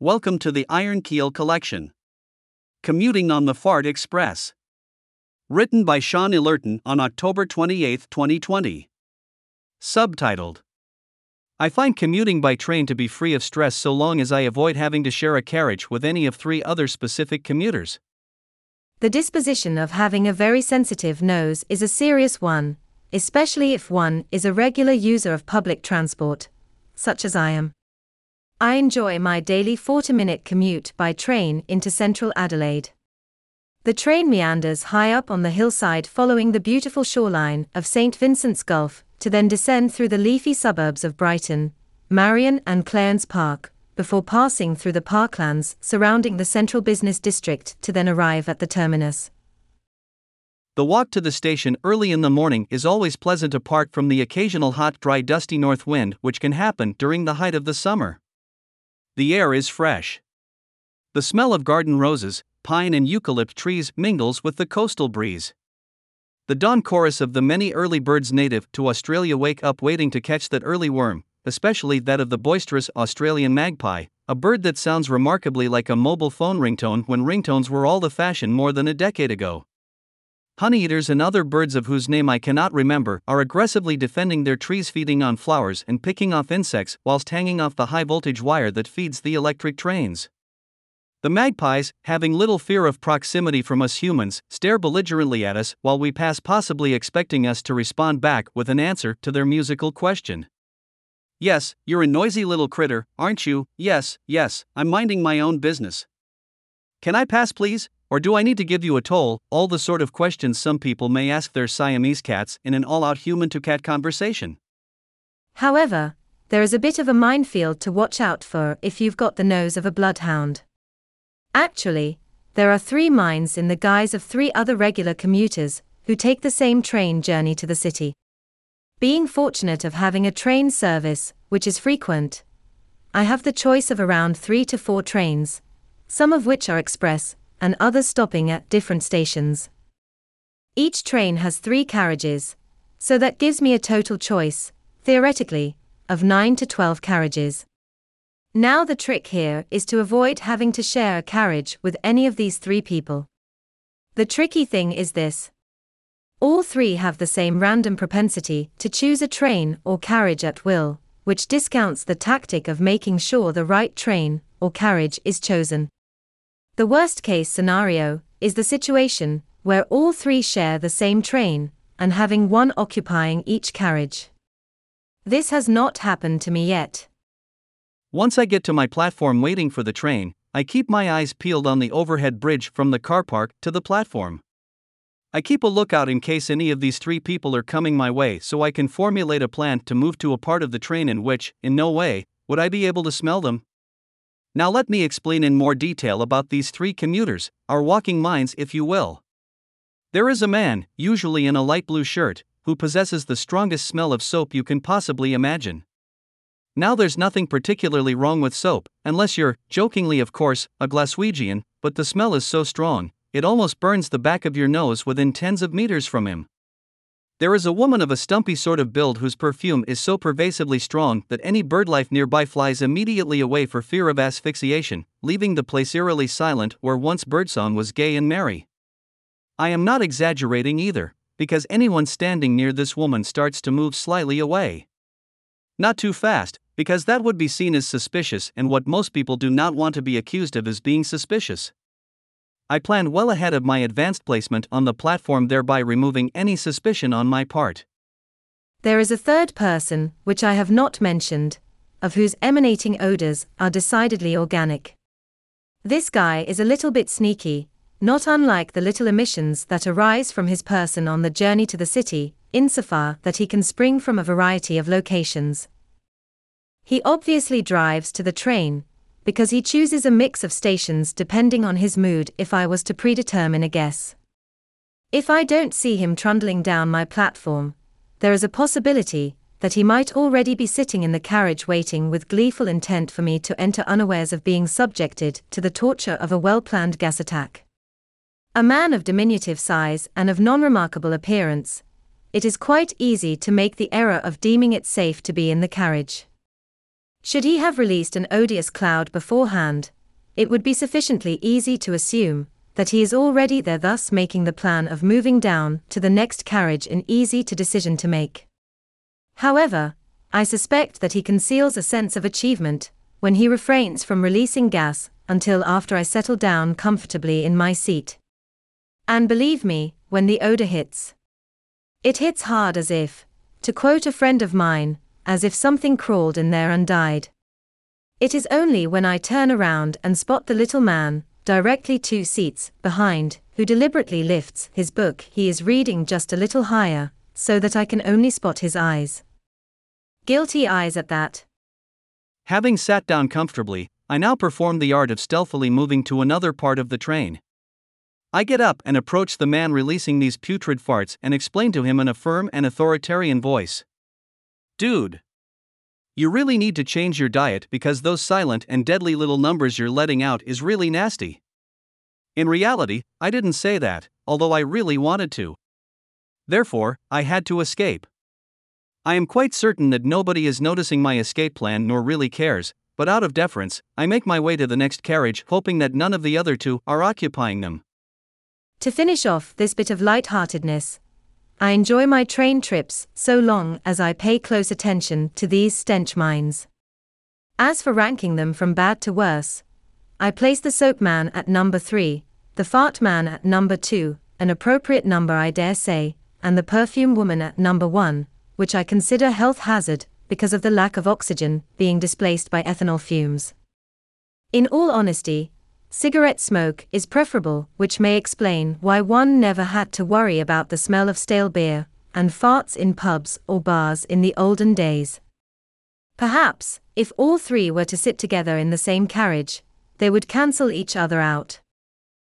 Welcome to the Iron Keel Collection. Commuting on the Fart Express. Written by Shôn Ellerton on October 28, 2020. Subtitled I find commuting by train to be free of stress so long as I avoid having to share a carriage with any of three other specific commuters. The disposition of having a very sensitive nose is a serious one, especially if one is a regular user of public transport, such as I am. I enjoy my daily 40 minute commute by train into central Adelaide. The train meanders high up on the hillside following the beautiful shoreline of St. Vincent's Gulf to then descend through the leafy suburbs of Brighton, Marion, and Clarence Park, before passing through the parklands surrounding the central business district to then arrive at the terminus. The walk to the station early in the morning is always pleasant apart from the occasional hot, dry, dusty north wind which can happen during the height of the summer. The air is fresh. The smell of garden roses, pine, and eucalypt trees mingles with the coastal breeze. The dawn chorus of the many early birds native to Australia wake up waiting to catch that early worm, especially that of the boisterous Australian magpie, a bird that sounds remarkably like a mobile phone ringtone when ringtones were all the fashion more than a decade ago. Honeyeaters and other birds of whose name I cannot remember are aggressively defending their trees, feeding on flowers and picking off insects whilst hanging off the high voltage wire that feeds the electric trains. The magpies, having little fear of proximity from us humans, stare belligerently at us while we pass, possibly expecting us to respond back with an answer to their musical question. Yes, you're a noisy little critter, aren't you? Yes, yes, I'm minding my own business. Can I pass, please? Or do I need to give you a toll? All the sort of questions some people may ask their Siamese cats in an all out human to cat conversation. However, there is a bit of a minefield to watch out for if you've got the nose of a bloodhound. Actually, there are three mines in the guise of three other regular commuters who take the same train journey to the city. Being fortunate of having a train service, which is frequent, I have the choice of around three to four trains, some of which are express, and others stopping at different stations. Each train has three carriages, so that gives me a total choice, theoretically, of 9 to 12 carriages. Now, the trick here is to avoid having to share a carriage with any of these three people. The tricky thing is this all three have the same random propensity to choose a train or carriage at will, which discounts the tactic of making sure the right train or carriage is chosen. The worst case scenario is the situation where all three share the same train and having one occupying each carriage. This has not happened to me yet. Once I get to my platform waiting for the train, I keep my eyes peeled on the overhead bridge from the car park to the platform. I keep a lookout in case any of these three people are coming my way so I can formulate a plan to move to a part of the train in which, in no way, would I be able to smell them. Now let me explain in more detail about these three commuters, our walking minds, if you will. There is a man, usually in a light blue shirt, who possesses the strongest smell of soap you can possibly imagine. Now there's nothing particularly wrong with soap, unless you're, jokingly of course, a Glaswegian, but the smell is so strong, it almost burns the back of your nose within tens of meters from him. There is a woman of a stumpy sort of build whose perfume is so pervasively strong that any birdlife nearby flies immediately away for fear of asphyxiation, leaving the place eerily silent where once birdsong was gay and merry. I am not exaggerating either, because anyone standing near this woman starts to move slightly away. Not too fast, because that would be seen as suspicious, and what most people do not want to be accused of is being suspicious. I planned well ahead of my advanced placement on the platform, thereby removing any suspicion on my part. There is a third person, which I have not mentioned, of whose emanating odors are decidedly organic. This guy is a little bit sneaky, not unlike the little emissions that arise from his person on the journey to the city, insofar that he can spring from a variety of locations. He obviously drives to the train, because he chooses a mix of stations depending on his mood if I was to predetermine a guess. If I don't see him trundling down my platform, there is a possibility that he might already be sitting in the carriage waiting with gleeful intent for me to enter unawares of being subjected to the torture of a well planned gas attack. A man of diminutive size and of non remarkable appearance, it is quite easy to make the error of deeming it safe to be in the carriage. Should he have released an odious cloud beforehand, it would be sufficiently easy to assume that he is already there, thus making the plan of moving down to the next carriage an easy to decision to make. However, I suspect that he conceals a sense of achievement when he refrains from releasing gas until after I settle down comfortably in my seat. And believe me, when the odor hits, it hits hard as if, to quote a friend of mine, as if something crawled in there and died. It is only when I turn around and spot the little man, directly two seats behind, who deliberately lifts his book he is reading just a little higher, so that I can only spot his eyes. Guilty eyes at that. Having sat down comfortably, I now perform the art of stealthily moving to another part of the train. I get up and approach the man releasing these putrid farts and explain to him in a firm and authoritarian voice. Dude! You really need to change your diet because those silent and deadly little numbers you're letting out is really nasty. In reality, I didn't say that, although I really wanted to. Therefore, I had to escape. I am quite certain that nobody is noticing my escape plan nor really cares, but out of deference, I make my way to the next carriage hoping that none of the other two are occupying them. To finish off this bit of light-heartedness, I enjoy my train trips so long as I pay close attention to these stench mines. As for ranking them from bad to worse, I place the soap man at number 3, the fart man at number 2, an appropriate number I dare say, and the perfume woman at number 1, which I consider health hazard because of the lack of oxygen being displaced by ethanol fumes. In all honesty, Cigarette smoke is preferable, which may explain why one never had to worry about the smell of stale beer and farts in pubs or bars in the olden days. Perhaps, if all three were to sit together in the same carriage, they would cancel each other out.